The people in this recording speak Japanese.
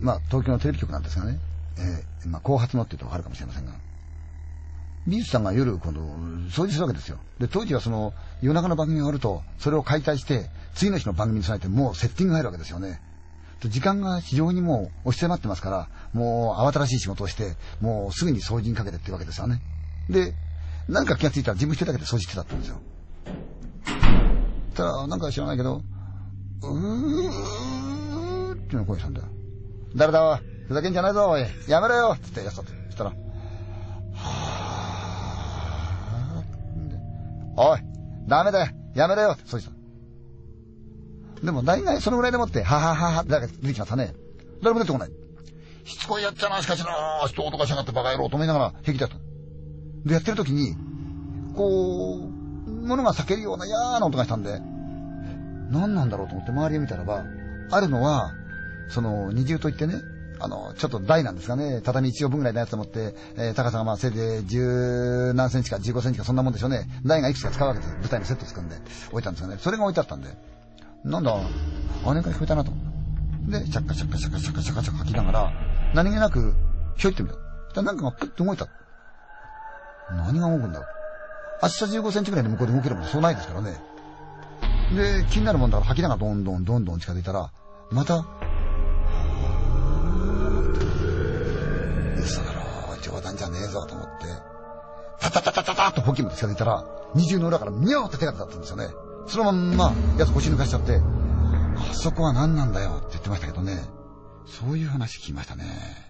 まあ、東京のテレビ局なんですがね、えー、まあ、後発のって言うとわかるかもしれませんが、美術さんが夜、今度、掃除するわけですよ。で、当時はその、夜中の番組があると、それを解体して、次の日の番組に備えて、もうセッティングが入るわけですよね。時間が非常にもう押し迫ってますから、もう慌ただしい仕事をして、もうすぐに掃除にかけてってわけですよね。で、何か気がついたら自分一人だけで掃除してたってんですよ。たら、なんか知らないけど、うーっていうの声したんだよ。誰だおいふざけんじゃないぞおいやめろよつってやったって。そしたら、はぁおいダメだよやめろよってそうした。でも大概そのぐらいでもって、ははははって出てきましたね。誰も出てこない。しつこいやっちゃな、しかしな、人男しやがってバカ野郎と思いながら平気だった。で、やってる時に、こう、物が裂けるような嫌な音がしたんで、何なんだろうと思って周りを見たらば、あるのは、その二重といってね、あの、ちょっと台なんですかね、畳一畳分ぐらいのやつと思って、えー、高さがまあせいで十何センチか十五センチかそんなもんでしょうね。台がいくつか使うわけです。舞台のセット作んで置いたんですがね。それが置いてあったんで、なんだ、あれか聞こえたなと。で、シャッカシャッカシャッカシャッカシャッカシャッカ吐きながら、何気なく、ひょいってみた。たなんかがプッと動いた。何が動くんだ厚さ15センチぐらいで向こうで動けるもんそうないですからね。で、気になるもんだから吐きながらどんどんどんどん近づいたら、また、談じゃねえぞと思って、タタタタタタッとホキムと近づいたら、二重の裏からミョーって手が出たんですよね。そのまんま、やつ腰抜かしちゃって、あそこは何なんだよって言ってましたけどね。そういう話聞きましたね。